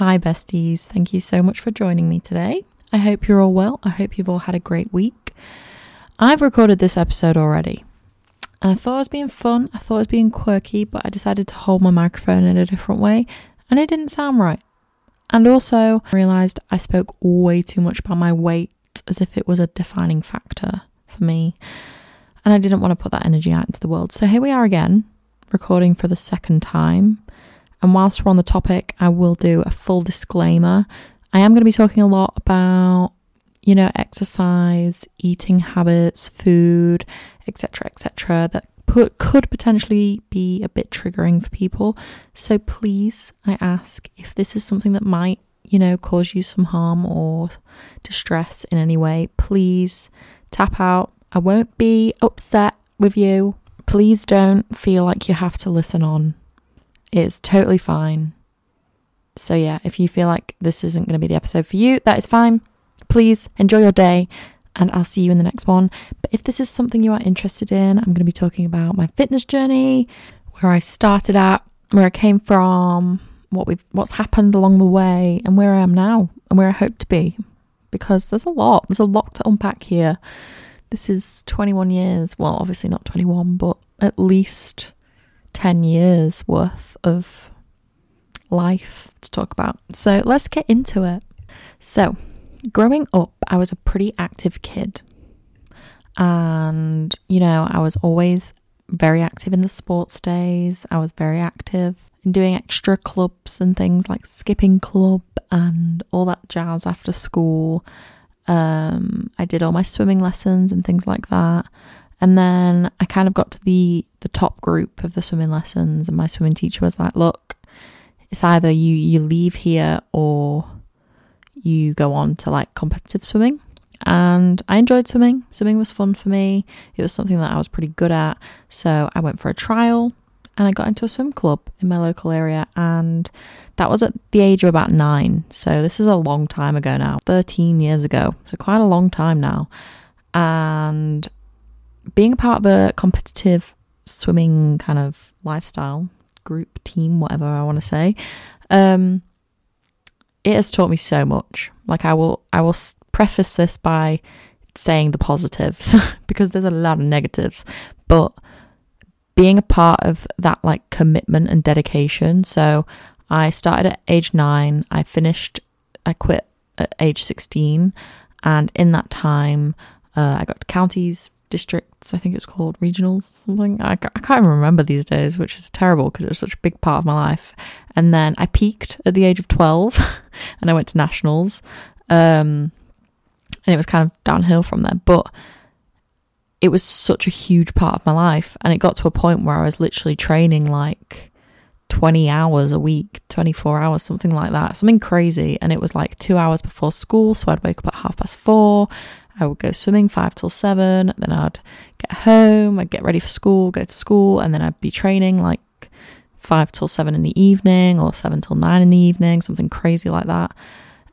Hi, besties. Thank you so much for joining me today. I hope you're all well. I hope you've all had a great week. I've recorded this episode already, and I thought it was being fun. I thought it was being quirky, but I decided to hold my microphone in a different way, and it didn't sound right. And also, I realised I spoke way too much about my weight as if it was a defining factor for me, and I didn't want to put that energy out into the world. So here we are again, recording for the second time. And whilst we're on the topic, I will do a full disclaimer. I am going to be talking a lot about, you know, exercise, eating habits, food, etc., etc. that put, could potentially be a bit triggering for people. So please, I ask if this is something that might, you know, cause you some harm or distress in any way, please tap out. I won't be upset with you. Please don't feel like you have to listen on it's totally fine. So, yeah, if you feel like this isn't going to be the episode for you, that is fine. Please enjoy your day and I'll see you in the next one. But if this is something you are interested in, I'm going to be talking about my fitness journey, where I started at, where I came from, what we've what's happened along the way, and where I am now and where I hope to be. Because there's a lot, there's a lot to unpack here. This is 21 years, well, obviously not 21, but at least 10 years worth of life to talk about. So let's get into it. So, growing up, I was a pretty active kid. And, you know, I was always very active in the sports days. I was very active in doing extra clubs and things like skipping club and all that jazz after school. Um, I did all my swimming lessons and things like that. And then I kind of got to the the top group of the swimming lessons and my swimming teacher was like, "Look, it's either you you leave here or you go on to like competitive swimming." And I enjoyed swimming. Swimming was fun for me. It was something that I was pretty good at. So I went for a trial and I got into a swim club in my local area and that was at the age of about 9. So this is a long time ago now. 13 years ago. So quite a long time now. And being a part of a competitive swimming kind of lifestyle group team whatever i want to say um it has taught me so much. Like i will i will preface this by saying the positives because there's a lot of negatives but being a part of that like commitment and dedication. So i started at age 9 i finished i quit at age 16 and in that time uh, i got to counties districts, I think it's called regionals, something. I, I can't even remember these days, which is terrible because it was such a big part of my life. And then I peaked at the age of 12 and I went to nationals. Um, and it was kind of downhill from there. But it was such a huge part of my life. And it got to a point where I was literally training like 20 hours a week, 24 hours, something like that, something crazy. And it was like two hours before school. So I'd wake up at half past four I would go swimming five till seven, then I'd get home, I'd get ready for school, go to school, and then I'd be training like five till seven in the evening or seven till nine in the evening, something crazy like that.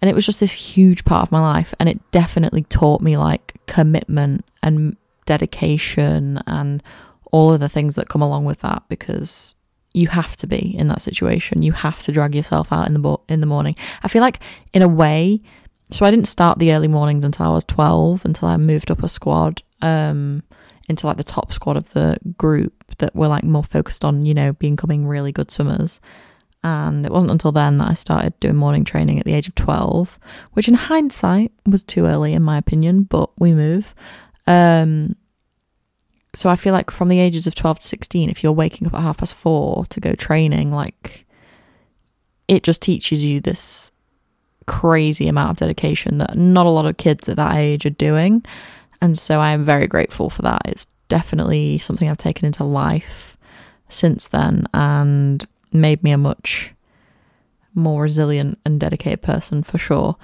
And it was just this huge part of my life, and it definitely taught me like commitment and dedication and all of the things that come along with that because you have to be in that situation. You have to drag yourself out in the bo- in the morning. I feel like in a way so I didn't start the early mornings until I was 12, until I moved up a squad, um, into like the top squad of the group that were like more focused on, you know, becoming really good swimmers. And it wasn't until then that I started doing morning training at the age of 12, which in hindsight was too early, in my opinion, but we move. Um, so I feel like from the ages of 12 to 16, if you're waking up at half past four to go training, like it just teaches you this crazy amount of dedication that not a lot of kids at that age are doing. And so I am very grateful for that. It's definitely something I've taken into life since then and made me a much more resilient and dedicated person for sure.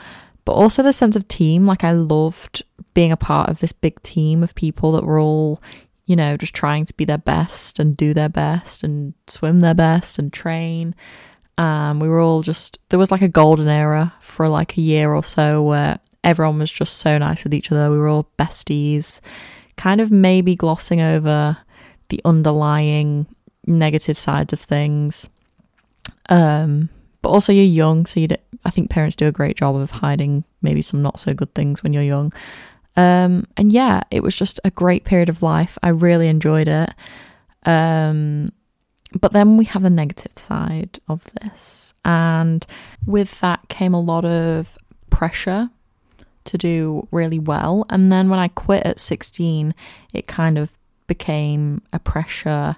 But also the sense of team. Like, I loved being a part of this big team of people that were all, you know, just trying to be their best and do their best and swim their best and train. Um, we were all just there was like a golden era for like a year or so where everyone was just so nice with each other. We were all besties, kind of maybe glossing over the underlying negative sides of things. Um, but also you're young, so you I think parents do a great job of hiding maybe some not so good things when you're young. Um, and yeah, it was just a great period of life. I really enjoyed it. Um, but then we have the negative side of this. And with that came a lot of pressure to do really well. And then when I quit at 16, it kind of became a pressure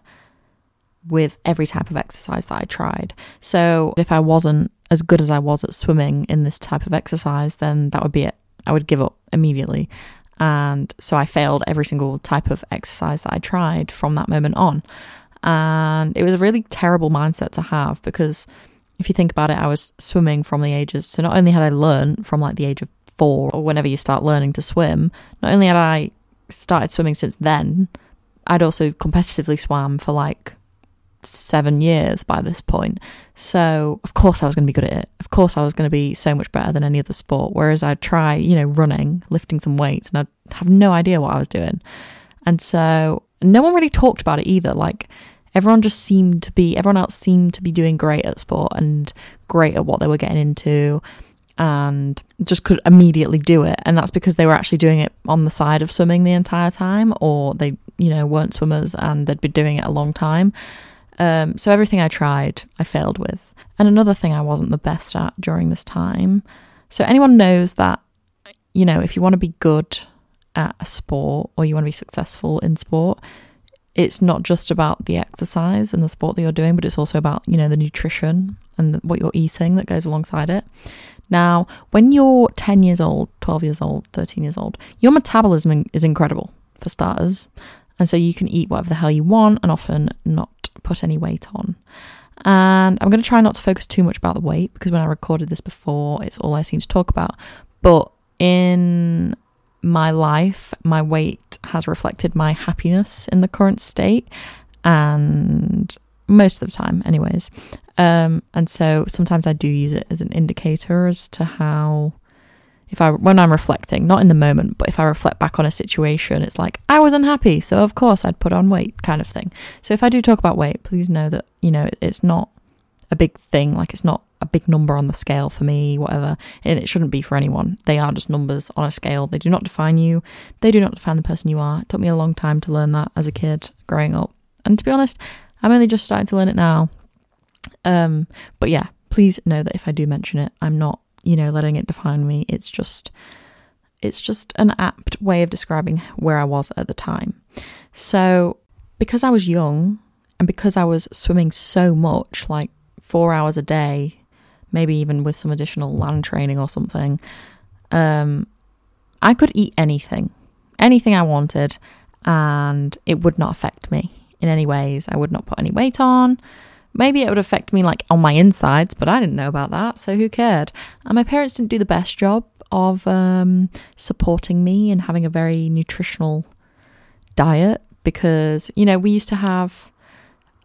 with every type of exercise that I tried. So if I wasn't as good as I was at swimming in this type of exercise, then that would be it. I would give up immediately. And so I failed every single type of exercise that I tried from that moment on. And it was a really terrible mindset to have because if you think about it, I was swimming from the ages. So not only had I learned from like the age of four or whenever you start learning to swim, not only had I started swimming since then, I'd also competitively swam for like seven years by this point. So, of course, I was going to be good at it. Of course, I was going to be so much better than any other sport. Whereas I'd try, you know, running, lifting some weights, and I'd have no idea what I was doing. And so, no one really talked about it either. Like, everyone just seemed to be, everyone else seemed to be doing great at sport and great at what they were getting into and just could immediately do it. And that's because they were actually doing it on the side of swimming the entire time, or they, you know, weren't swimmers and they'd been doing it a long time. Um, so everything I tried, I failed with. And another thing I wasn't the best at during this time. So anyone knows that, you know, if you want to be good at a sport or you want to be successful in sport, it's not just about the exercise and the sport that you're doing, but it's also about, you know, the nutrition and what you're eating that goes alongside it. Now, when you're 10 years old, 12 years old, 13 years old, your metabolism is incredible for starters. And so you can eat whatever the hell you want and often not put any weight on. And I'm going to try not to focus too much about the weight because when I recorded this before, it's all I seem to talk about. But in my life, my weight has reflected my happiness in the current state, and most of the time, anyways. Um, and so sometimes I do use it as an indicator as to how if I when I'm reflecting, not in the moment, but if I reflect back on a situation, it's like I was unhappy, so of course I'd put on weight, kind of thing. So if I do talk about weight, please know that you know it's not a big thing, like it's not a big number on the scale for me, whatever, and it shouldn't be for anyone. They are just numbers on a scale. They do not define you. They do not define the person you are. It took me a long time to learn that as a kid growing up, and to be honest, I'm only just starting to learn it now. Um, but yeah, please know that if I do mention it, I'm not you know, letting it define me. It's just it's just an apt way of describing where I was at the time. So, because I was young and because I was swimming so much, like 4 hours a day, maybe even with some additional land training or something, um I could eat anything, anything I wanted, and it would not affect me in any ways. I would not put any weight on. Maybe it would affect me like on my insides, but I didn't know about that, so who cared? And my parents didn't do the best job of um, supporting me and having a very nutritional diet because you know we used to have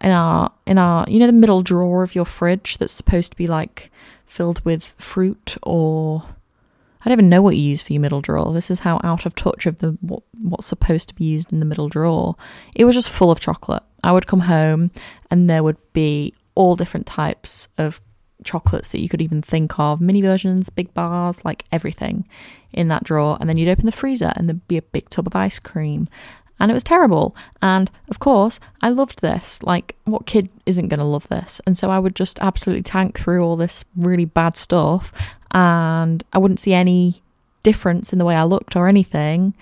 in our in our you know the middle drawer of your fridge that's supposed to be like filled with fruit or I don't even know what you use for your middle drawer. This is how out of touch of the what, what's supposed to be used in the middle drawer. It was just full of chocolate. I would come home and there would be all different types of chocolates that you could even think of mini versions, big bars, like everything in that drawer. And then you'd open the freezer and there'd be a big tub of ice cream. And it was terrible. And of course, I loved this. Like, what kid isn't going to love this? And so I would just absolutely tank through all this really bad stuff. And I wouldn't see any difference in the way I looked or anything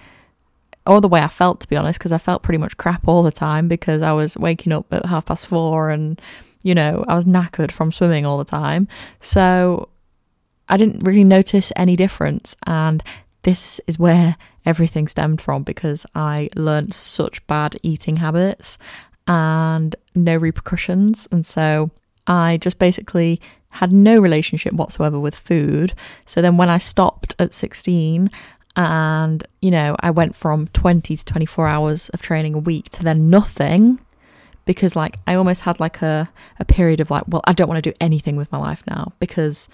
or the way I felt, to be honest, because I felt pretty much crap all the time because I was waking up at half past four and, you know, I was knackered from swimming all the time. So I didn't really notice any difference. And this is where everything stemmed from because I learned such bad eating habits and no repercussions. And so I just basically had no relationship whatsoever with food. So then when I stopped at 16, and, you know, I went from 20 to 24 hours of training a week to then nothing because, like, I almost had like a, a period of like, well, I don't want to do anything with my life now because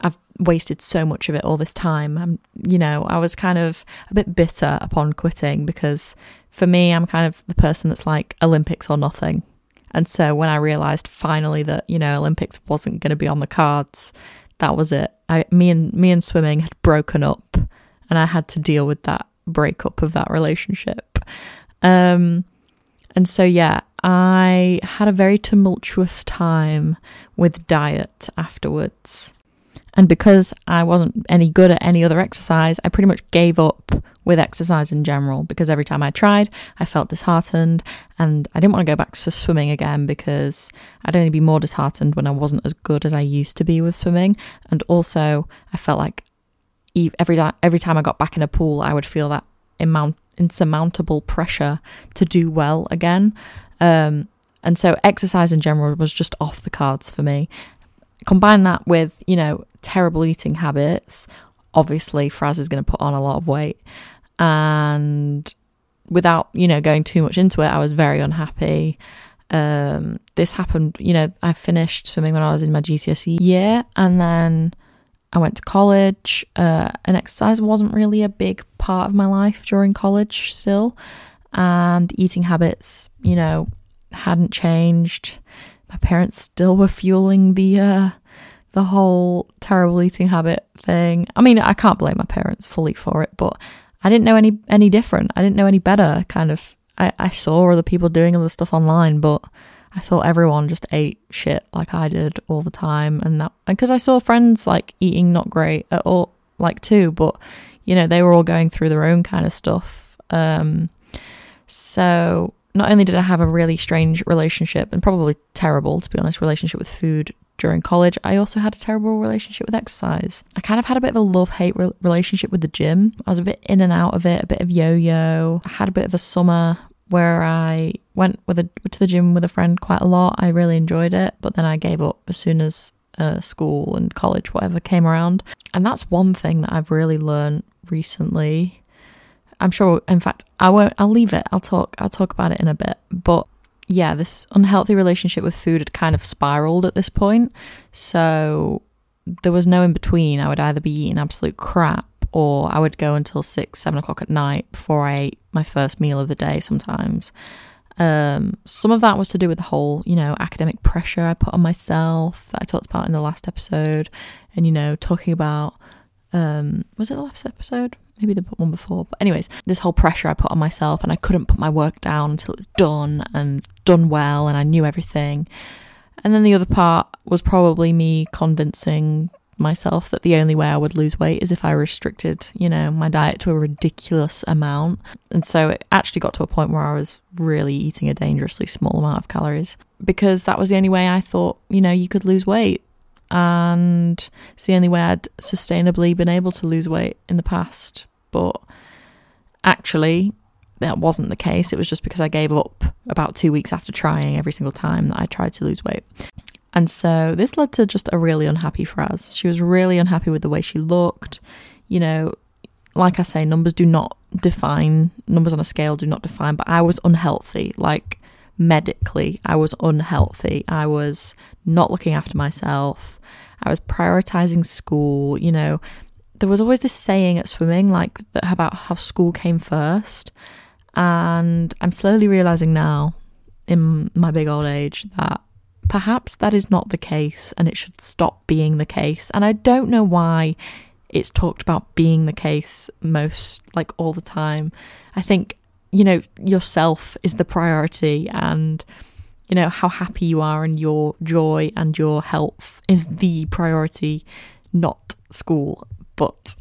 I've wasted so much of it all this time. I'm, you know, I was kind of a bit bitter upon quitting because for me, I'm kind of the person that's like Olympics or nothing. And so when I realized finally that, you know, Olympics wasn't going to be on the cards, that was it. I, me and me and swimming had broken up and I had to deal with that breakup of that relationship. Um, and so, yeah, I had a very tumultuous time with diet afterwards. And because I wasn't any good at any other exercise, I pretty much gave up with exercise in general because every time I tried, I felt disheartened and I didn't want to go back to swimming again because I'd only be more disheartened when I wasn't as good as I used to be with swimming. And also, I felt like every, every time I got back in a pool, I would feel that amount insurmountable pressure to do well again. Um, and so exercise in general was just off the cards for me. Combine that with, you know, terrible eating habits. Obviously, Fraz is going to put on a lot of weight. And without, you know, going too much into it, I was very unhappy. Um, this happened, you know, I finished swimming when I was in my GCSE year and then I went to college, uh, and exercise wasn't really a big part of my life during college still. And eating habits, you know, hadn't changed. My parents still were fueling the uh, the whole terrible eating habit thing. I mean, I can't blame my parents fully for it, but I didn't know any any different. I didn't know any better. Kind of, I, I saw other people doing other stuff online, but I thought everyone just ate shit like I did all the time, and that because I saw friends like eating not great at all, like too, but you know they were all going through their own kind of stuff. Um, so not only did I have a really strange relationship and probably terrible to be honest relationship with food during college, I also had a terrible relationship with exercise. I kind of had a bit of a love hate re- relationship with the gym. I was a bit in and out of it, a bit of yo yo. I had a bit of a summer where I went with a to the gym with a friend quite a lot. I really enjoyed it, but then I gave up as soon as uh, school and college, whatever, came around. And that's one thing that I've really learned recently. I'm sure, in fact, I won't. I'll leave it. I'll talk. I'll talk about it in a bit. But yeah, this unhealthy relationship with food had kind of spiraled at this point. So there was no in between. I would either be eating absolute crap or I would go until six, seven o'clock at night before I ate my first meal of the day sometimes. Um, some of that was to do with the whole, you know, academic pressure I put on myself that I talked about in the last episode, and you know, talking about um, was it the last episode? Maybe the one before. But anyways, this whole pressure I put on myself, and I couldn't put my work down until it was done and done well, and I knew everything. And then the other part was probably me convincing myself that the only way I would lose weight is if I restricted, you know, my diet to a ridiculous amount. And so it actually got to a point where I was really eating a dangerously small amount of calories because that was the only way I thought, you know, you could lose weight. And it's the only way I'd sustainably been able to lose weight in the past. But actually, that wasn't the case. It was just because I gave up about two weeks after trying every single time that I tried to lose weight. And so this led to just a really unhappy Fraz. She was really unhappy with the way she looked. You know, like I say, numbers do not define, numbers on a scale do not define, but I was unhealthy. Like medically, I was unhealthy. I was not looking after myself. I was prioritizing school. You know, there was always this saying at swimming, like about how school came first. And I'm slowly realizing now in my big old age that Perhaps that is not the case and it should stop being the case. And I don't know why it's talked about being the case most, like all the time. I think, you know, yourself is the priority and, you know, how happy you are and your joy and your health is the priority, not school. But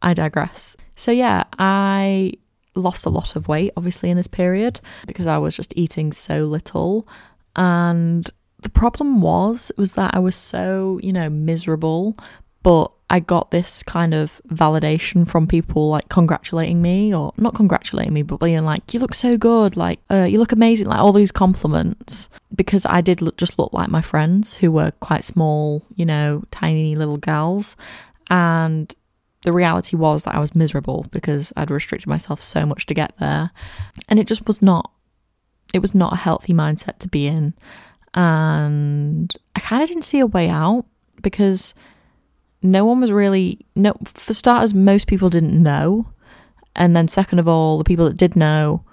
I digress. So, yeah, I lost a lot of weight obviously in this period because I was just eating so little and the problem was was that I was so, you know, miserable, but I got this kind of validation from people like congratulating me or not congratulating me, but being like, you look so good, like, uh, you look amazing, like all these compliments because I did look, just look like my friends who were quite small, you know, tiny little gals. And the reality was that I was miserable because I'd restricted myself so much to get there. And it just was not, it was not a healthy mindset to be in and I kind of didn't see a way out because no one was really no for starters most people didn't know and then second of all the people that did know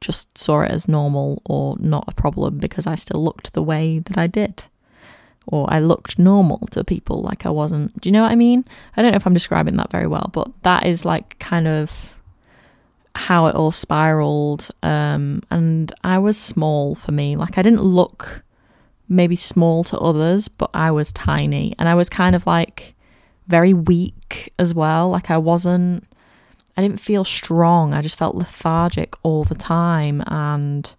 just saw it as normal or not a problem because I still looked the way that I did. Or I looked normal to people, like I wasn't. Do you know what I mean? I don't know if I'm describing that very well, but that is like kind of how it all spiraled. Um, and I was small for me. Like I didn't look maybe small to others, but I was tiny. And I was kind of like very weak as well. Like I wasn't I didn't feel strong. I just felt lethargic all the time. And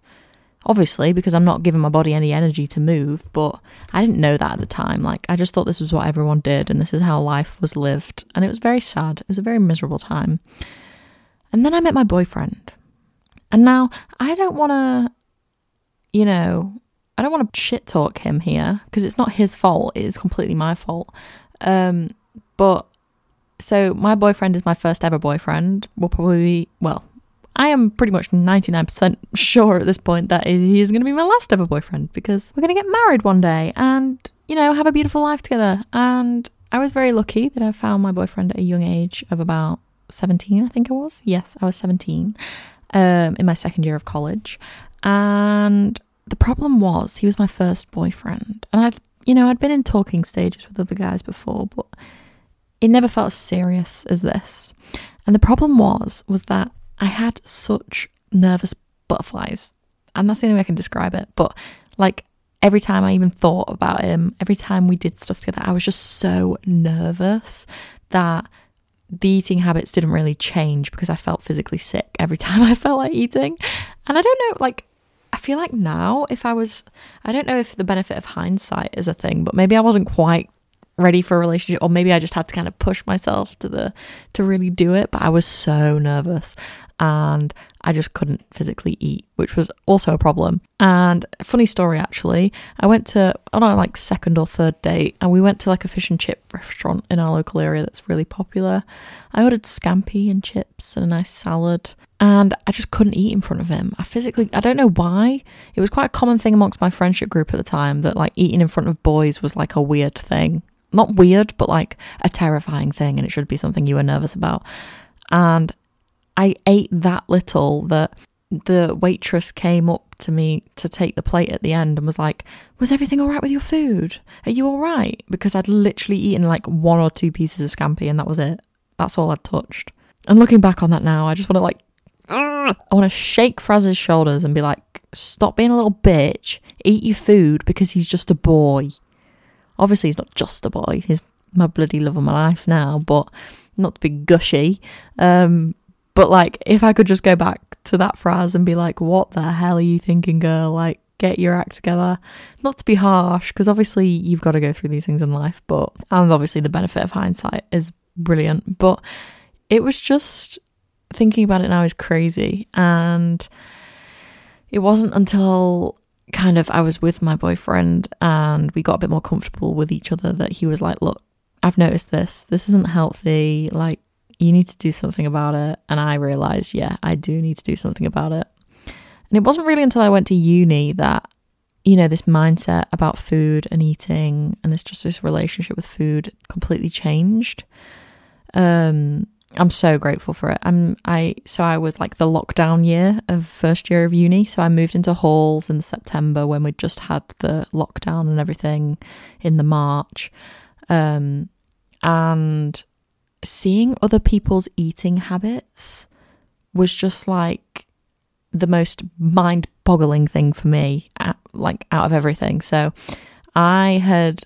obviously, because I'm not giving my body any energy to move, but I didn't know that at the time. Like, I just thought this was what everyone did and this is how life was lived. And it was very sad. It was a very miserable time. And then I met my boyfriend. And now I don't want to, you know, I don't want to shit talk him here because it's not his fault. It is completely my fault. Um, but so my boyfriend is my first ever boyfriend. Will probably well, I am pretty much 99% sure at this point that he is going to be my last ever boyfriend because we're going to get married one day and, you know, have a beautiful life together. And I was very lucky that I found my boyfriend at a young age of about 17, I think I was. Yes, I was 17 um, in my second year of college. And the problem was he was my first boyfriend. And I'd, you know, I'd been in talking stages with other guys before, but it never felt as serious as this. And the problem was, was that I had such nervous butterflies. And that's the only way I can describe it. But like every time I even thought about him, every time we did stuff together, I was just so nervous that the eating habits didn't really change because I felt physically sick every time I felt like eating. And I don't know, like, I feel like now, if I was, I don't know if the benefit of hindsight is a thing, but maybe I wasn't quite ready for a relationship or maybe I just had to kind of push myself to the to really do it but I was so nervous. And I just couldn't physically eat which was also a problem. And funny story actually. I went to on our like second or third date and we went to like a fish and chip restaurant in our local area that's really popular. I ordered scampi and chips and a nice salad and I just couldn't eat in front of him. I physically, I don't know why. It was quite a common thing amongst my friendship group at the time that like eating in front of boys was like a weird thing not weird, but like a terrifying thing, and it should be something you were nervous about. And I ate that little that the waitress came up to me to take the plate at the end and was like, Was everything all right with your food? Are you all right? Because I'd literally eaten like one or two pieces of scampi and that was it. That's all I'd touched. And looking back on that now, I just want to like, I want to shake Fraz's shoulders and be like, Stop being a little bitch, eat your food because he's just a boy. Obviously, he's not just a boy. He's my bloody love of my life now, but not to be gushy. Um, but like, if I could just go back to that Fraz and be like, what the hell are you thinking, girl? Like, get your act together. Not to be harsh, because obviously you've got to go through these things in life, but, and obviously the benefit of hindsight is brilliant. But it was just thinking about it now is crazy. And it wasn't until kind of I was with my boyfriend and we got a bit more comfortable with each other that he was like, Look, I've noticed this. This isn't healthy. Like, you need to do something about it. And I realized, yeah, I do need to do something about it. And it wasn't really until I went to uni that, you know, this mindset about food and eating and this just this relationship with food completely changed. Um, I'm so grateful for it. I'm I so I was like the lockdown year of first year of uni. So I moved into halls in September when we'd just had the lockdown and everything in the March. Um and seeing other people's eating habits was just like the most mind-boggling thing for me, like out of everything. So I had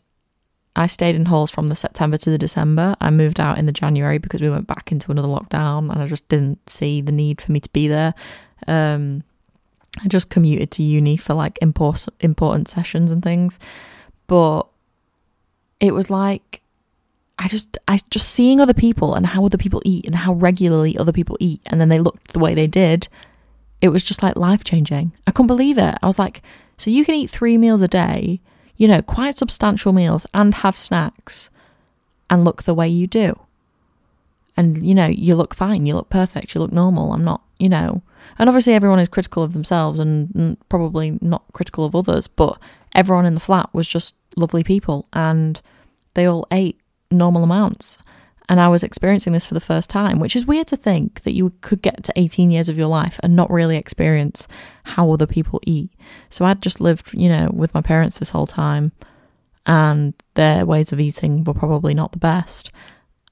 I stayed in halls from the September to the December. I moved out in the January because we went back into another lockdown and I just didn't see the need for me to be there. Um, I just commuted to uni for like important important sessions and things. But it was like I just I just seeing other people and how other people eat and how regularly other people eat and then they looked the way they did. It was just like life changing. I couldn't believe it. I was like, so you can eat 3 meals a day you know, quite substantial meals and have snacks and look the way you do. And, you know, you look fine, you look perfect, you look normal. I'm not, you know, and obviously everyone is critical of themselves and mm, probably not critical of others, but everyone in the flat was just lovely people and they all ate normal amounts. And I was experiencing this for the first time, which is weird to think that you could get to 18 years of your life and not really experience how other people eat. So I'd just lived, you know, with my parents this whole time, and their ways of eating were probably not the best,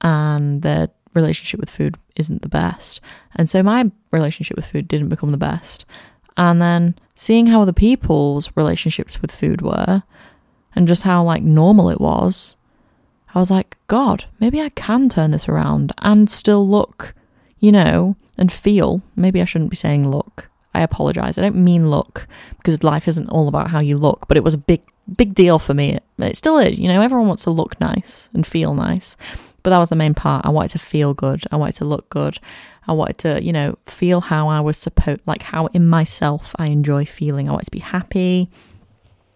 and their relationship with food isn't the best. And so my relationship with food didn't become the best. And then seeing how other people's relationships with food were and just how like normal it was, I was like, God, maybe I can turn this around and still look, you know, and feel. Maybe I shouldn't be saying look. I apologize. I don't mean look because life isn't all about how you look, but it was a big, big deal for me. It, it still is. You know, everyone wants to look nice and feel nice, but that was the main part. I wanted to feel good. I wanted to look good. I wanted to, you know, feel how I was supposed, like how in myself I enjoy feeling. I wanted to be happy.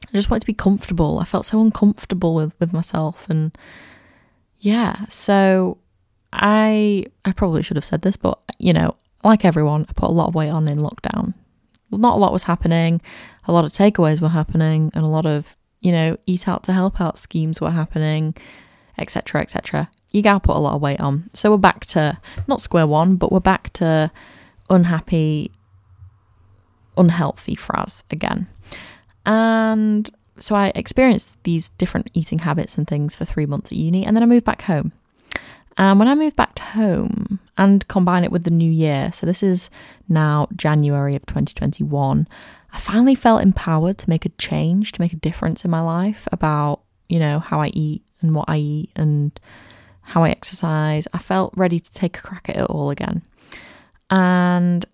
I just wanted to be comfortable. I felt so uncomfortable with, with myself. And yeah, so I I probably should have said this, but you know, like everyone, I put a lot of weight on in lockdown. Not a lot was happening. A lot of takeaways were happening, and a lot of you know eat out to help out schemes were happening, etc. etc. You gotta put a lot of weight on. So we're back to not square one, but we're back to unhappy, unhealthy Fraz again. And so I experienced these different eating habits and things for three months at uni, and then I moved back home. And when I moved back to home and combine it with the new year, so this is now January of 2021, I finally felt empowered to make a change, to make a difference in my life about, you know, how I eat and what I eat and how I exercise. I felt ready to take a crack at it all again. And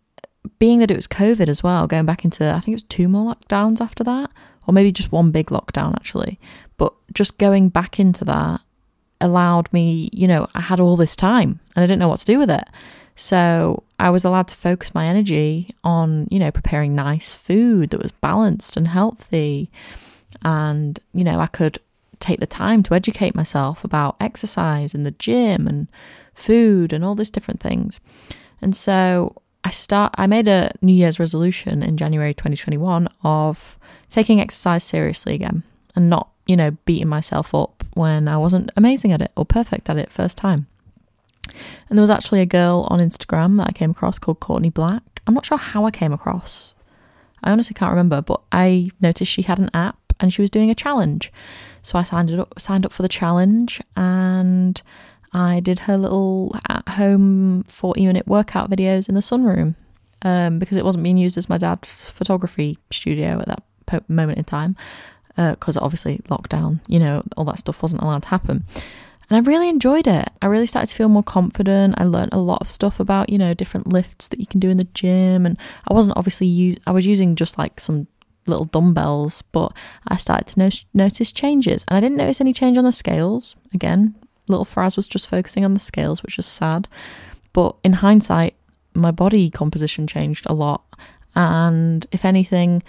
being that it was COVID as well, going back into, I think it was two more lockdowns after that, or maybe just one big lockdown actually. But just going back into that allowed me, you know, I had all this time and I didn't know what to do with it. So I was allowed to focus my energy on, you know, preparing nice food that was balanced and healthy. And, you know, I could take the time to educate myself about exercise and the gym and food and all these different things. And so I start I made a New Year's resolution in January 2021 of taking exercise seriously again and not, you know, beating myself up when I wasn't amazing at it or perfect at it first time. And there was actually a girl on Instagram that I came across called Courtney Black. I'm not sure how I came across. I honestly can't remember, but I noticed she had an app and she was doing a challenge. So I signed up signed up for the challenge and I did her little at home 40 minute workout videos in the sunroom um, because it wasn't being used as my dad's photography studio at that moment in time because uh, obviously lockdown, you know, all that stuff wasn't allowed to happen. And I really enjoyed it. I really started to feel more confident. I learned a lot of stuff about, you know, different lifts that you can do in the gym. And I wasn't obviously use I was using just like some little dumbbells, but I started to no- notice changes. And I didn't notice any change on the scales. Again, little Fraz was just focusing on the scales, which is sad. But in hindsight, my body composition changed a lot. And if anything,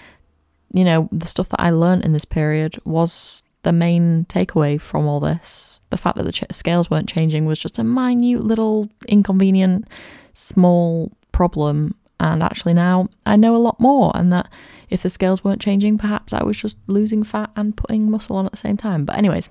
you know, the stuff that I learned in this period was the main takeaway from all this. The fact that the ch- scales weren't changing was just a minute little inconvenient, small problem. And actually, now I know a lot more, and that if the scales weren't changing, perhaps I was just losing fat and putting muscle on at the same time. But, anyways,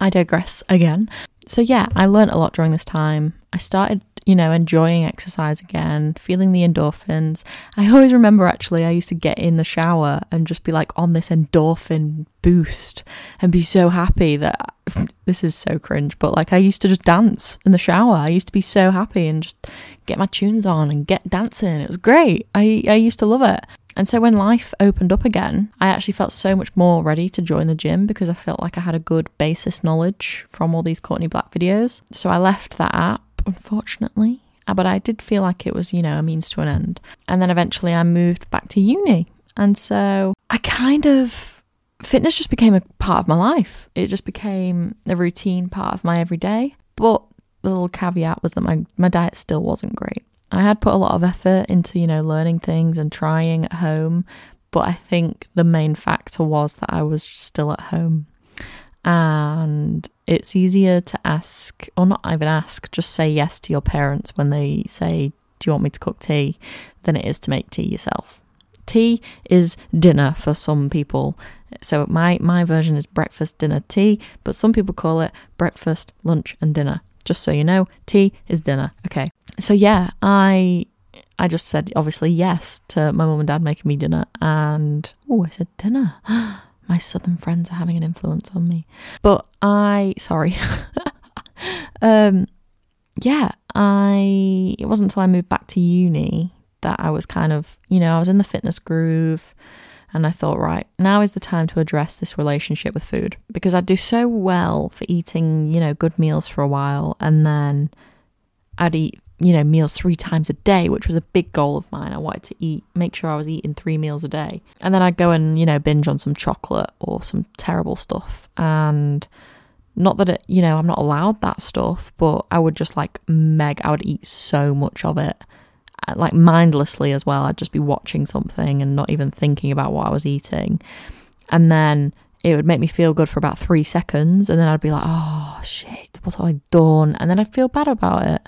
I digress again. So, yeah, I learned a lot during this time. I started, you know, enjoying exercise again, feeling the endorphins. I always remember actually, I used to get in the shower and just be like on this endorphin boost and be so happy that this is so cringe, but like I used to just dance in the shower. I used to be so happy and just get my tunes on and get dancing. It was great. I, I used to love it. And so when life opened up again, I actually felt so much more ready to join the gym because I felt like I had a good basis knowledge from all these Courtney Black videos. So I left that app, unfortunately. Uh, but I did feel like it was, you know, a means to an end. And then eventually I moved back to uni. And so I kind of, fitness just became a part of my life. It just became a routine part of my everyday. But the little caveat was that my, my diet still wasn't great. I had put a lot of effort into, you know, learning things and trying at home, but I think the main factor was that I was still at home. And it's easier to ask, or not even ask, just say yes to your parents when they say, Do you want me to cook tea? than it is to make tea yourself. Tea is dinner for some people. So my, my version is breakfast, dinner, tea, but some people call it breakfast, lunch, and dinner just so you know. Tea is dinner. Okay. So yeah, I I just said obviously yes to my mum and dad making me dinner and oh, I said dinner. my southern friends are having an influence on me. But I sorry. um yeah, I it wasn't until I moved back to uni that I was kind of, you know, I was in the fitness groove and I thought, right, now is the time to address this relationship with food because I'd do so well for eating, you know, good meals for a while and then I'd eat, you know, meals three times a day, which was a big goal of mine. I wanted to eat, make sure I was eating three meals a day. And then I'd go and, you know, binge on some chocolate or some terrible stuff. And not that it, you know, I'm not allowed that stuff, but I would just like meg, I would eat so much of it uh, like mindlessly as well. I'd just be watching something and not even thinking about what I was eating. And then it would make me feel good for about three seconds. And then I'd be like, oh shit, what have I done? And then I'd feel bad about it.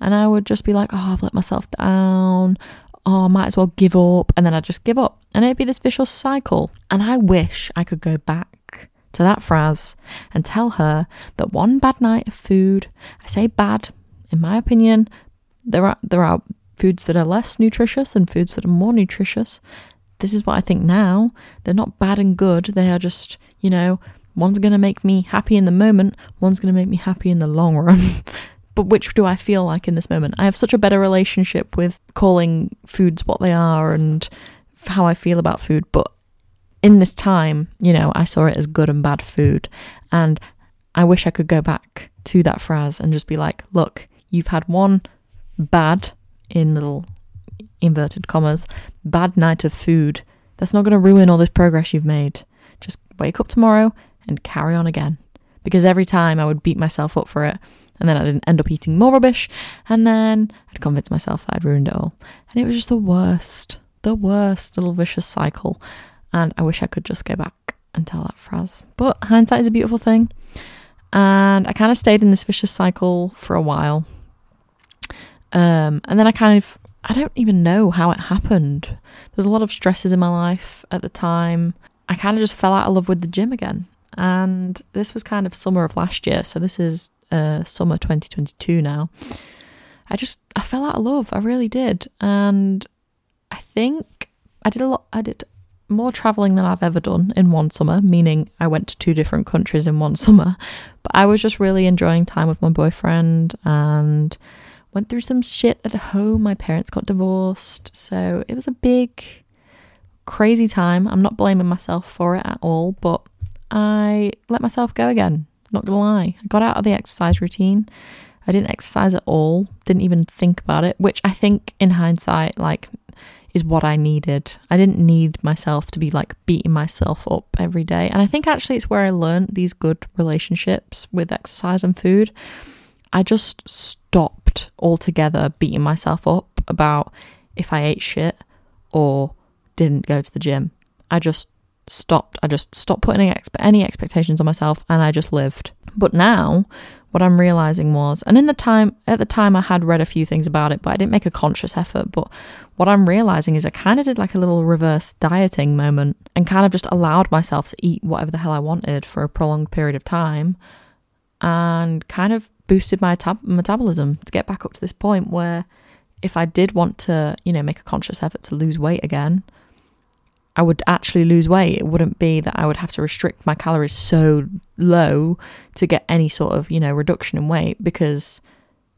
And I would just be like, oh, I've let myself down. Oh, I might as well give up. And then I'd just give up. And it'd be this vicious cycle. And I wish I could go back to that Fraz and tell her that one bad night of food, I say bad, in my opinion, there are there are foods that are less nutritious and foods that are more nutritious. This is what I think now. They're not bad and good. They are just, you know, one's going to make me happy in the moment, one's going to make me happy in the long run. but which do I feel like in this moment? I have such a better relationship with calling foods what they are and how I feel about food. But in this time, you know, I saw it as good and bad food. And I wish I could go back to that Fraz and just be like, look, you've had one bad in little inverted commas, bad night of food, that's not going to ruin all this progress you've made. Just wake up tomorrow and carry on again. Because every time I would beat myself up for it, and then I'd end up eating more rubbish, and then I'd convince myself that I'd ruined it all. And it was just the worst, the worst little vicious cycle. And I wish I could just go back and tell that Fraz. But hindsight is a beautiful thing. And I kind of stayed in this vicious cycle for a while um, and then I kind of, I don't even know how it happened. There was a lot of stresses in my life at the time. I kind of just fell out of love with the gym again. And this was kind of summer of last year. So this is uh, summer 2022 now. I just, I fell out of love. I really did. And I think I did a lot, I did more traveling than I've ever done in one summer, meaning I went to two different countries in one summer. But I was just really enjoying time with my boyfriend and went through some shit at home. My parents got divorced. So it was a big, crazy time. I'm not blaming myself for it at all, but I let myself go again. Not gonna lie. I got out of the exercise routine. I didn't exercise at all, didn't even think about it, which I think in hindsight, like, is what I needed. I didn't need myself to be like beating myself up every day. And I think actually it's where I learned these good relationships with exercise and food. I just stopped altogether beating myself up about if I ate shit or didn't go to the gym. I just stopped. I just stopped putting any expectations on myself and I just lived. But now, what I'm realizing was, and in the time, at the time, I had read a few things about it, but I didn't make a conscious effort. But what I'm realizing is I kind of did like a little reverse dieting moment and kind of just allowed myself to eat whatever the hell I wanted for a prolonged period of time and kind of boosted my tab- metabolism to get back up to this point where if I did want to, you know, make a conscious effort to lose weight again, I would actually lose weight. It wouldn't be that I would have to restrict my calories so low to get any sort of, you know, reduction in weight because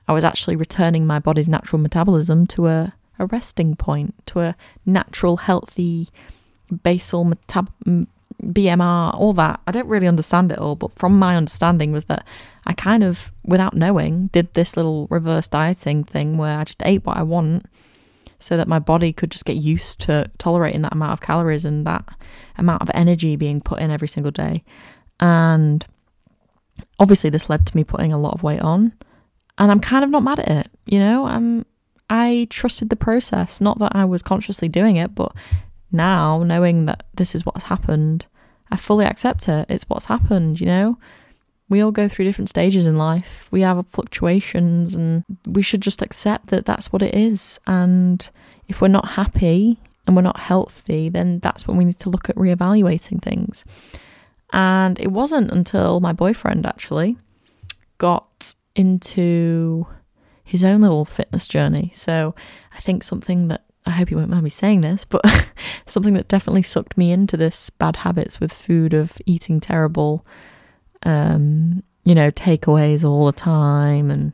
I was actually returning my body's natural metabolism to a, a resting point, to a natural, healthy basal metab- BMR, all that. I don't really understand it all, but from my understanding was that I kind of, without knowing, did this little reverse dieting thing where I just ate what I want so that my body could just get used to tolerating that amount of calories and that amount of energy being put in every single day. And obviously this led to me putting a lot of weight on, and I'm kind of not mad at it, you know? I'm I trusted the process, not that I was consciously doing it, but now knowing that this is what's happened, I fully accept it. It's what's happened, you know? We all go through different stages in life. We have fluctuations, and we should just accept that that's what it is. And if we're not happy and we're not healthy, then that's when we need to look at reevaluating things. And it wasn't until my boyfriend actually got into his own little fitness journey. So I think something that I hope you won't mind me saying this, but something that definitely sucked me into this bad habits with food of eating terrible, um, you know, takeaways all the time and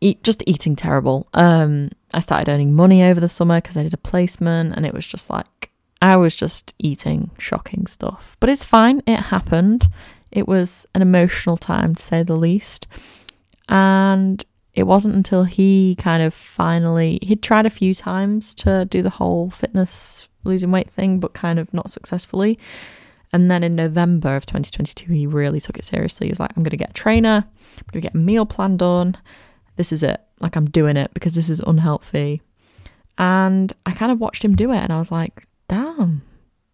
eat just eating terrible. Um, I started earning money over the summer because I did a placement, and it was just like I was just eating shocking stuff. But it's fine. It happened. It was an emotional time to say the least, and it wasn't until he kind of finally he'd tried a few times to do the whole fitness losing weight thing, but kind of not successfully. And then in November of 2022, he really took it seriously. He was like, I'm going to get a trainer, I'm going to get a meal plan done. This is it. Like, I'm doing it because this is unhealthy. And I kind of watched him do it and I was like, damn,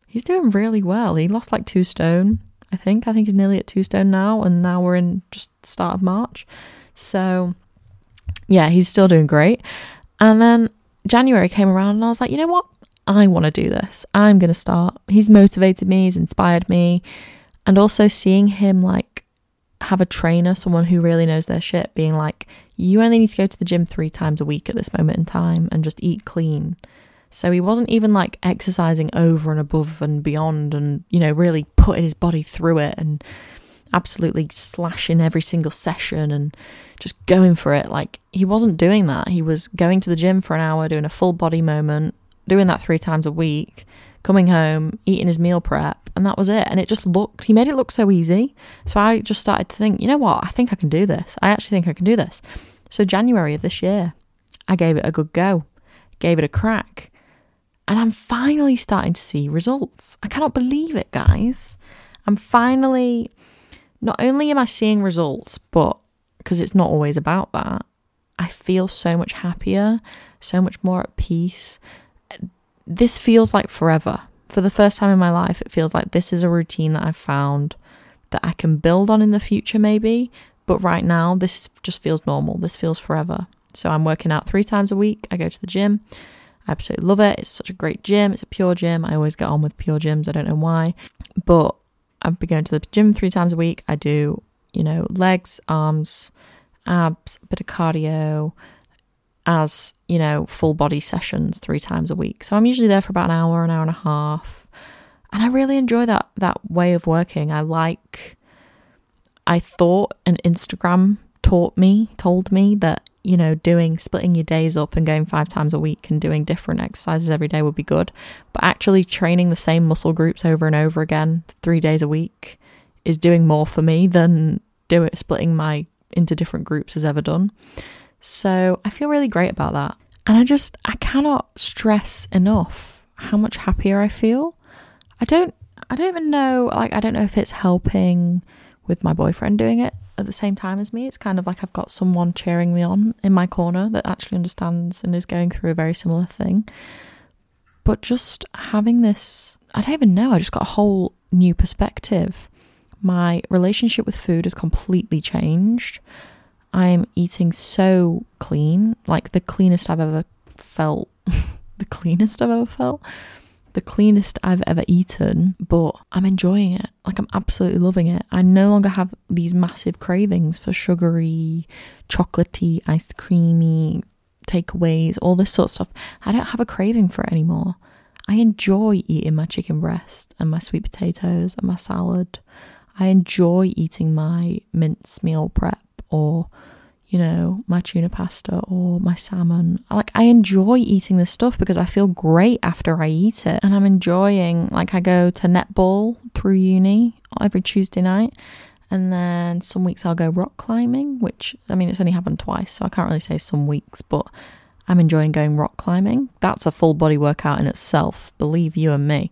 he's doing really well. He lost like two stone, I think. I think he's nearly at two stone now. And now we're in just start of March. So yeah, he's still doing great. And then January came around and I was like, you know what? I want to do this. I'm going to start. He's motivated me, he's inspired me. And also seeing him like have a trainer, someone who really knows their shit, being like, you only need to go to the gym three times a week at this moment in time and just eat clean. So he wasn't even like exercising over and above and beyond and, you know, really putting his body through it and absolutely slashing every single session and just going for it. Like he wasn't doing that. He was going to the gym for an hour, doing a full body moment, doing that three times a week, coming home, eating his meal prep, and that was it. And it just looked, he made it look so easy. So I just started to think, you know what? I think I can do this. I actually think I can do this. So January of this year, I gave it a good go, gave it a crack. And I'm finally starting to see results. I cannot believe it, guys. I'm finally not only am I seeing results, but because it's not always about that, I feel so much happier, so much more at peace. This feels like forever. For the first time in my life, it feels like this is a routine that I've found that I can build on in the future, maybe. But right now, this just feels normal. This feels forever. So I'm working out three times a week. I go to the gym. I absolutely love it. It's such a great gym. It's a pure gym. I always get on with pure gyms. I don't know why. But I've been going to the gym three times a week. I do, you know, legs, arms, abs, a bit of cardio as, you know, full body sessions three times a week. So I'm usually there for about an hour, an hour and a half. And I really enjoy that that way of working. I like I thought an Instagram taught me, told me that you know, doing splitting your days up and going five times a week and doing different exercises every day would be good. But actually, training the same muscle groups over and over again, three days a week, is doing more for me than do it splitting my into different groups has ever done. So I feel really great about that. And I just I cannot stress enough how much happier I feel. I don't I don't even know like I don't know if it's helping with my boyfriend doing it at the same time as me. It's kind of like I've got someone cheering me on in my corner that actually understands and is going through a very similar thing. But just having this, I don't even know, I just got a whole new perspective. My relationship with food has completely changed. I am eating so clean, like the cleanest I've ever felt. the cleanest I've ever felt the cleanest I've ever eaten, but I'm enjoying it. Like, I'm absolutely loving it. I no longer have these massive cravings for sugary, chocolatey, ice creamy takeaways, all this sort of stuff. I don't have a craving for it anymore. I enjoy eating my chicken breast and my sweet potatoes and my salad. I enjoy eating my mince meal prep or you know, my tuna pasta or my salmon. Like, I enjoy eating this stuff because I feel great after I eat it. And I'm enjoying, like, I go to netball through uni every Tuesday night. And then some weeks I'll go rock climbing, which, I mean, it's only happened twice, so I can't really say some weeks, but I'm enjoying going rock climbing. That's a full body workout in itself, believe you and me.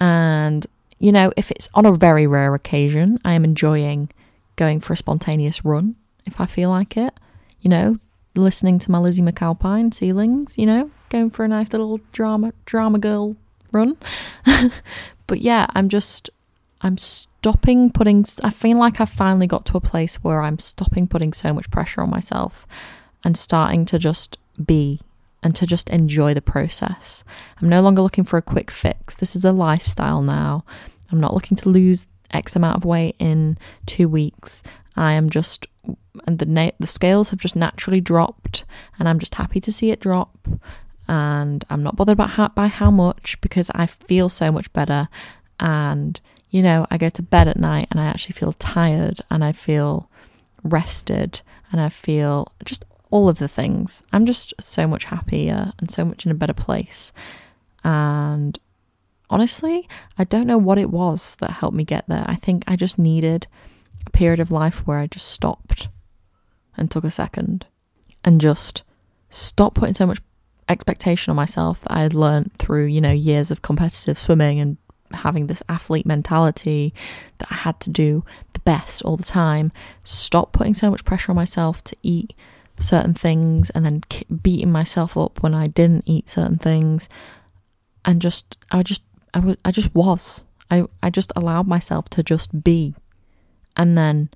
And, you know, if it's on a very rare occasion, I am enjoying going for a spontaneous run if I feel like it. You know, listening to my Lizzy McAlpine ceilings, you know, going for a nice little drama drama girl run. but yeah, I'm just I'm stopping putting I feel like I've finally got to a place where I'm stopping putting so much pressure on myself and starting to just be and to just enjoy the process. I'm no longer looking for a quick fix. This is a lifestyle now. I'm not looking to lose X amount of weight in two weeks. I am just and the na- the scales have just naturally dropped, and I'm just happy to see it drop. And I'm not bothered about how, by how much because I feel so much better. And you know, I go to bed at night and I actually feel tired and I feel rested and I feel just all of the things. I'm just so much happier and so much in a better place. And honestly, I don't know what it was that helped me get there. I think I just needed a period of life where I just stopped and took a second. And just stopped putting so much expectation on myself that I had learned through, you know, years of competitive swimming and having this athlete mentality that I had to do the best all the time. Stop putting so much pressure on myself to eat certain things and then beating myself up when I didn't eat certain things. And just I just I was I just was. I I just allowed myself to just be. And then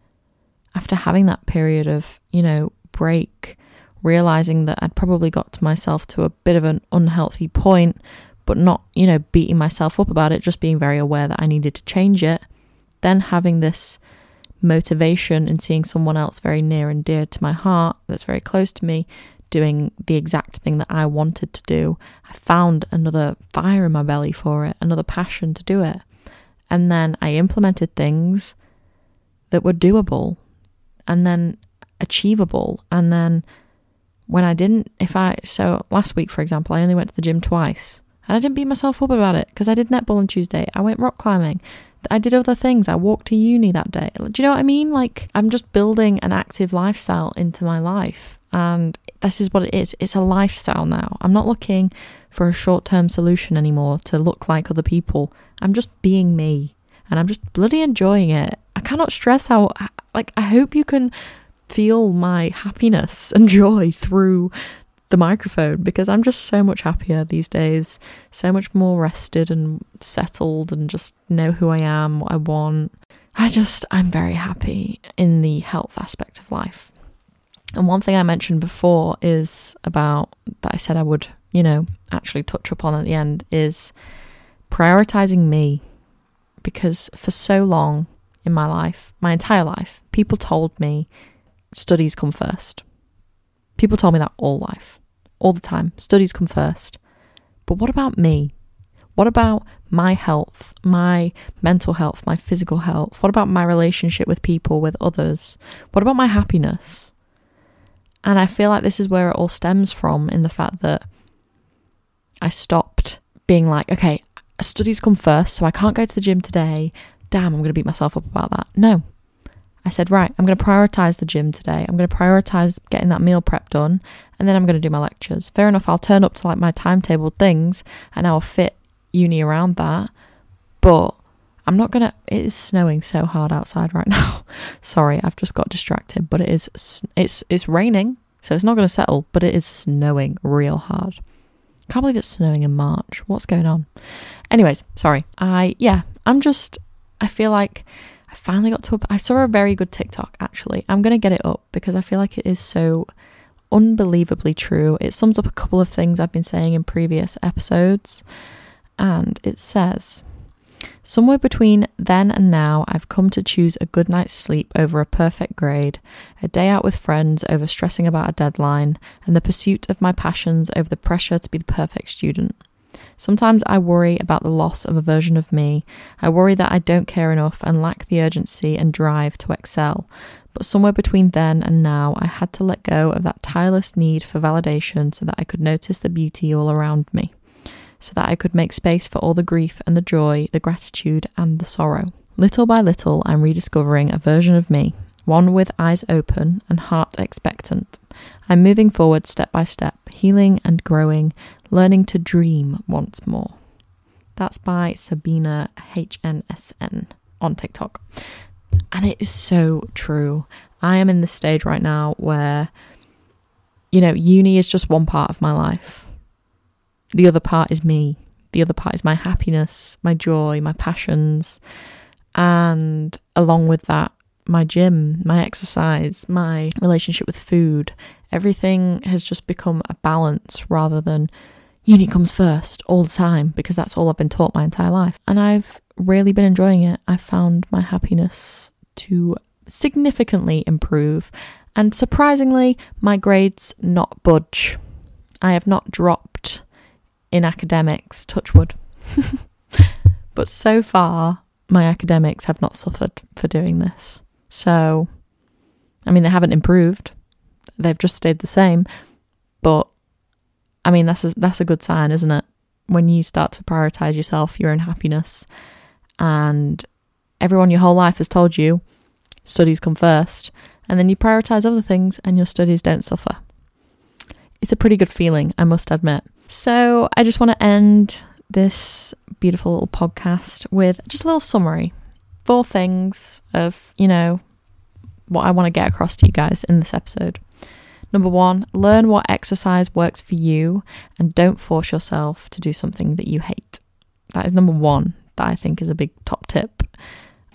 after having that period of you know break realizing that I'd probably got to myself to a bit of an unhealthy point but not you know beating myself up about it just being very aware that I needed to change it then having this motivation and seeing someone else very near and dear to my heart that's very close to me doing the exact thing that I wanted to do. I found another fire in my belly for it, another passion to do it. And then I implemented things that were doable and then achievable. And then when I didn't, if I, so last week, for example, I only went to the gym twice and I didn't beat myself up about it because I did netball on Tuesday. I went rock climbing. I did other things. I walked to uni that day. Do you know what I mean? Like, I'm just building an active lifestyle into my life. And this is what it is it's a lifestyle now. I'm not looking for a short term solution anymore to look like other people. I'm just being me. And I'm just bloody enjoying it. I cannot stress how, like, I hope you can feel my happiness and joy through the microphone because I'm just so much happier these days, so much more rested and settled, and just know who I am, what I want. I just, I'm very happy in the health aspect of life. And one thing I mentioned before is about that I said I would, you know, actually touch upon at the end is prioritizing me because for so long in my life, my entire life, people told me studies come first. People told me that all life all the time. Studies come first. But what about me? What about my health, my mental health, my physical health? What about my relationship with people, with others? What about my happiness? And I feel like this is where it all stems from in the fact that I stopped being like, okay, studies come first, so I can't go to the gym today. Damn, I'm going to beat myself up about that. No, I said, right, I'm going to prioritize the gym today. I'm going to prioritize getting that meal prep done, and then I'm going to do my lectures. Fair enough, I'll turn up to like my timetabled things and I'll fit uni around that. But I'm not going to. It is snowing so hard outside right now. Sorry, I've just got distracted, but it is. It's it's raining, so it's not going to settle, but it is snowing real hard. Can't believe it's snowing in March. What's going on? Anyways, sorry. I yeah, I'm just I feel like I finally got to a, I saw a very good TikTok actually. I'm going to get it up because I feel like it is so unbelievably true. It sums up a couple of things I've been saying in previous episodes. And it says, Somewhere between then and now, I've come to choose a good night's sleep over a perfect grade, a day out with friends over stressing about a deadline, and the pursuit of my passions over the pressure to be the perfect student. Sometimes I worry about the loss of a version of me. I worry that I don't care enough and lack the urgency and drive to excel. But somewhere between then and now, I had to let go of that tireless need for validation so that I could notice the beauty all around me, so that I could make space for all the grief and the joy, the gratitude and the sorrow. Little by little, I'm rediscovering a version of me, one with eyes open and heart expectant. I'm moving forward step by step, healing and growing, learning to dream once more. That's by Sabina HNSN on TikTok. And it is so true. I am in this stage right now where, you know, uni is just one part of my life. The other part is me. The other part is my happiness, my joy, my passions. And along with that, my gym, my exercise, my relationship with food, everything has just become a balance rather than uni comes first all the time because that's all I've been taught my entire life. And I've really been enjoying it. I've found my happiness to significantly improve And surprisingly, my grades not budge. I have not dropped in academics, touch wood. but so far, my academics have not suffered for doing this. So, I mean, they haven't improved. They've just stayed the same. But I mean, that's a, that's a good sign, isn't it? When you start to prioritize yourself, your own happiness, and everyone your whole life has told you studies come first, and then you prioritize other things and your studies don't suffer. It's a pretty good feeling, I must admit. So, I just want to end this beautiful little podcast with just a little summary. Four things of, you know, what I want to get across to you guys in this episode. Number one, learn what exercise works for you and don't force yourself to do something that you hate. That is number one, that I think is a big top tip.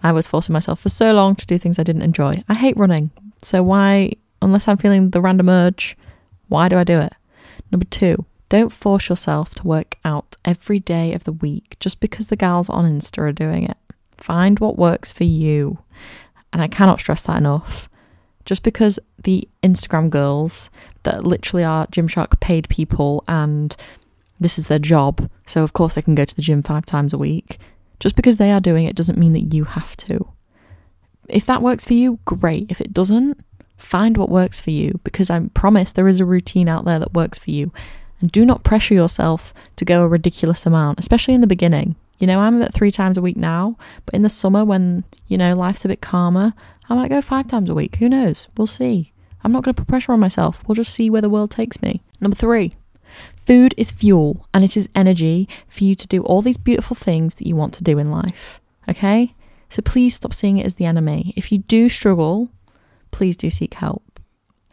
I was forcing myself for so long to do things I didn't enjoy. I hate running. So why, unless I'm feeling the random urge, why do I do it? Number two, don't force yourself to work out every day of the week just because the gals on Insta are doing it. Find what works for you. And I cannot stress that enough. Just because the Instagram girls that literally are Gymshark paid people and this is their job, so of course they can go to the gym five times a week. Just because they are doing it doesn't mean that you have to. If that works for you, great. If it doesn't, find what works for you because I promise there is a routine out there that works for you. And do not pressure yourself to go a ridiculous amount, especially in the beginning. You know, I'm at three times a week now, but in the summer when, you know, life's a bit calmer, I might go five times a week. Who knows? We'll see. I'm not going to put pressure on myself. We'll just see where the world takes me. Number three, food is fuel and it is energy for you to do all these beautiful things that you want to do in life. Okay? So please stop seeing it as the enemy. If you do struggle, please do seek help.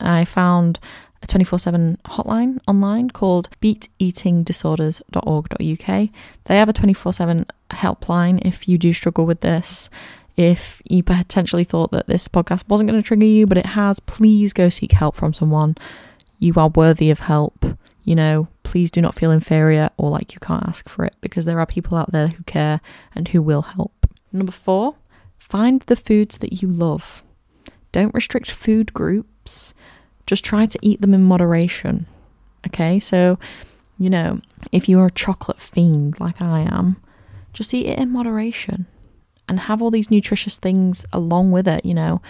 I found a 24 7 hotline online called beateatingdisorders.org.uk. They have a 24 7 helpline if you do struggle with this. If you potentially thought that this podcast wasn't going to trigger you, but it has, please go seek help from someone. You are worthy of help. You know, please do not feel inferior or like you can't ask for it because there are people out there who care and who will help. Number four, find the foods that you love. Don't restrict food groups, just try to eat them in moderation. Okay, so, you know, if you're a chocolate fiend like I am, just eat it in moderation and have all these nutritious things along with it. You know,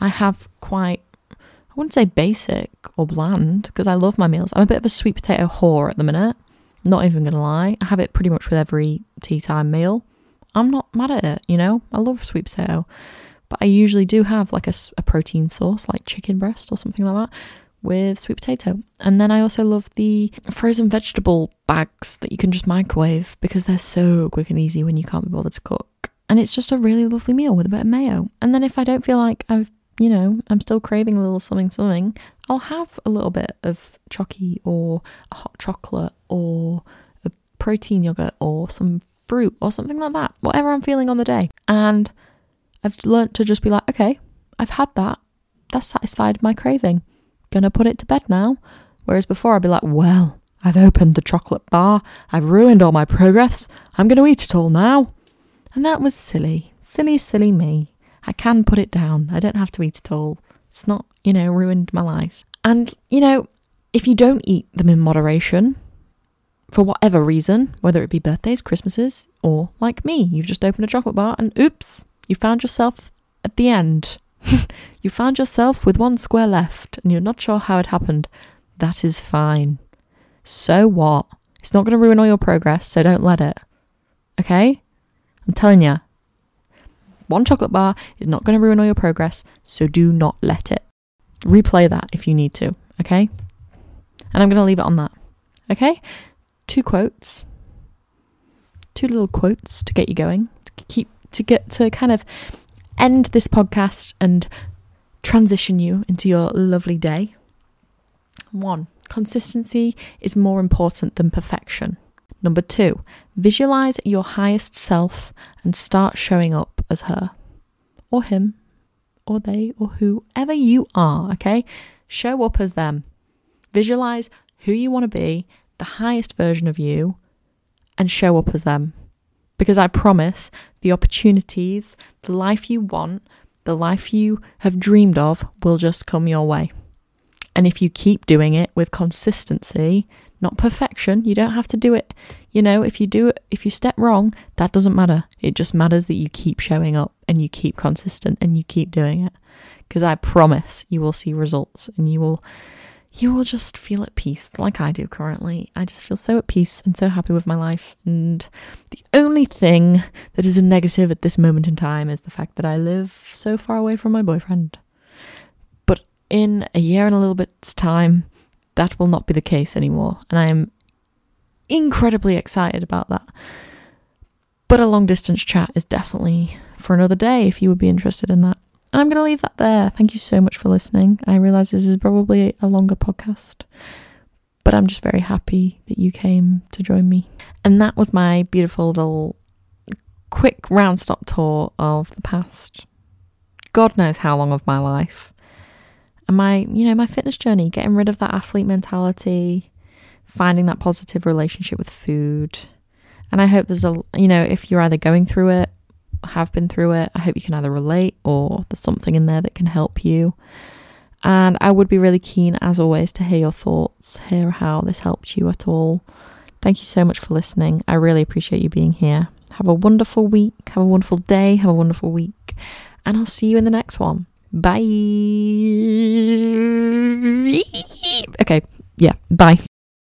I have quite, I wouldn't say basic or bland because I love my meals. I'm a bit of a sweet potato whore at the minute. Not even gonna lie, I have it pretty much with every tea time meal. I'm not mad at it, you know. I love sweet potato, but I usually do have like a, a protein source, like chicken breast or something like that, with sweet potato. And then I also love the frozen vegetable bags that you can just microwave because they're so quick and easy when you can't be bothered to cook and it's just a really lovely meal with a bit of mayo. And then if I don't feel like I've, you know, I'm still craving a little something something, I'll have a little bit of chocky or a hot chocolate or a protein yogurt or some fruit or something like that, whatever I'm feeling on the day. And I've learnt to just be like, okay, I've had that. That's satisfied my craving. Gonna put it to bed now. Whereas before I'd be like, well, I've opened the chocolate bar. I've ruined all my progress. I'm to eat it all now. And that was silly. Silly, silly me. I can put it down. I don't have to eat it all. It's not, you know, ruined my life. And, you know, if you don't eat them in moderation, for whatever reason, whether it be birthdays, Christmases, or like me, you've just opened a chocolate bar and oops, you found yourself at the end. you found yourself with one square left and you're not sure how it happened. That is fine. So what? It's not going to ruin all your progress, so don't let it. Okay? I'm telling you, one chocolate bar is not going to ruin all your progress, so do not let it. Replay that if you need to, okay? And I'm going to leave it on that, okay? Two quotes, two little quotes to get you going, to keep, to get to kind of end this podcast and transition you into your lovely day. One, consistency is more important than perfection. Number two, visualize your highest self and start showing up as her or him or they or whoever you are, okay? Show up as them. Visualize who you want to be, the highest version of you, and show up as them. Because I promise the opportunities, the life you want, the life you have dreamed of will just come your way. And if you keep doing it with consistency, not perfection, you don't have to do it. You know, if you do it, if you step wrong, that doesn't matter. It just matters that you keep showing up and you keep consistent and you keep doing it. Because I promise you will see results and you will you will just feel at peace like I do currently. I just feel so at peace and so happy with my life. And the only thing that is a negative at this moment in time is the fact that I live so far away from my boyfriend. But in a year and a little bit's time, that will not be the case anymore. And I am incredibly excited about that. But a long distance chat is definitely for another day if you would be interested in that. And I'm going to leave that there. Thank you so much for listening. I realize this is probably a longer podcast, but I'm just very happy that you came to join me. And that was my beautiful little quick round stop tour of the past God knows how long of my life. And my, you know, my fitness journey, getting rid of that athlete mentality, finding that positive relationship with food. And I hope there's a, you know, if you're either going through it have been through it. I hope you can either relate or there's something in there that can help you. And I would be really keen, as always, to hear your thoughts, hear how this helped you at all. Thank you so much for listening. I really appreciate you being here. Have a wonderful week, have a wonderful day, have a wonderful week, and I'll see you in the next one. Bye. Okay, yeah, bye.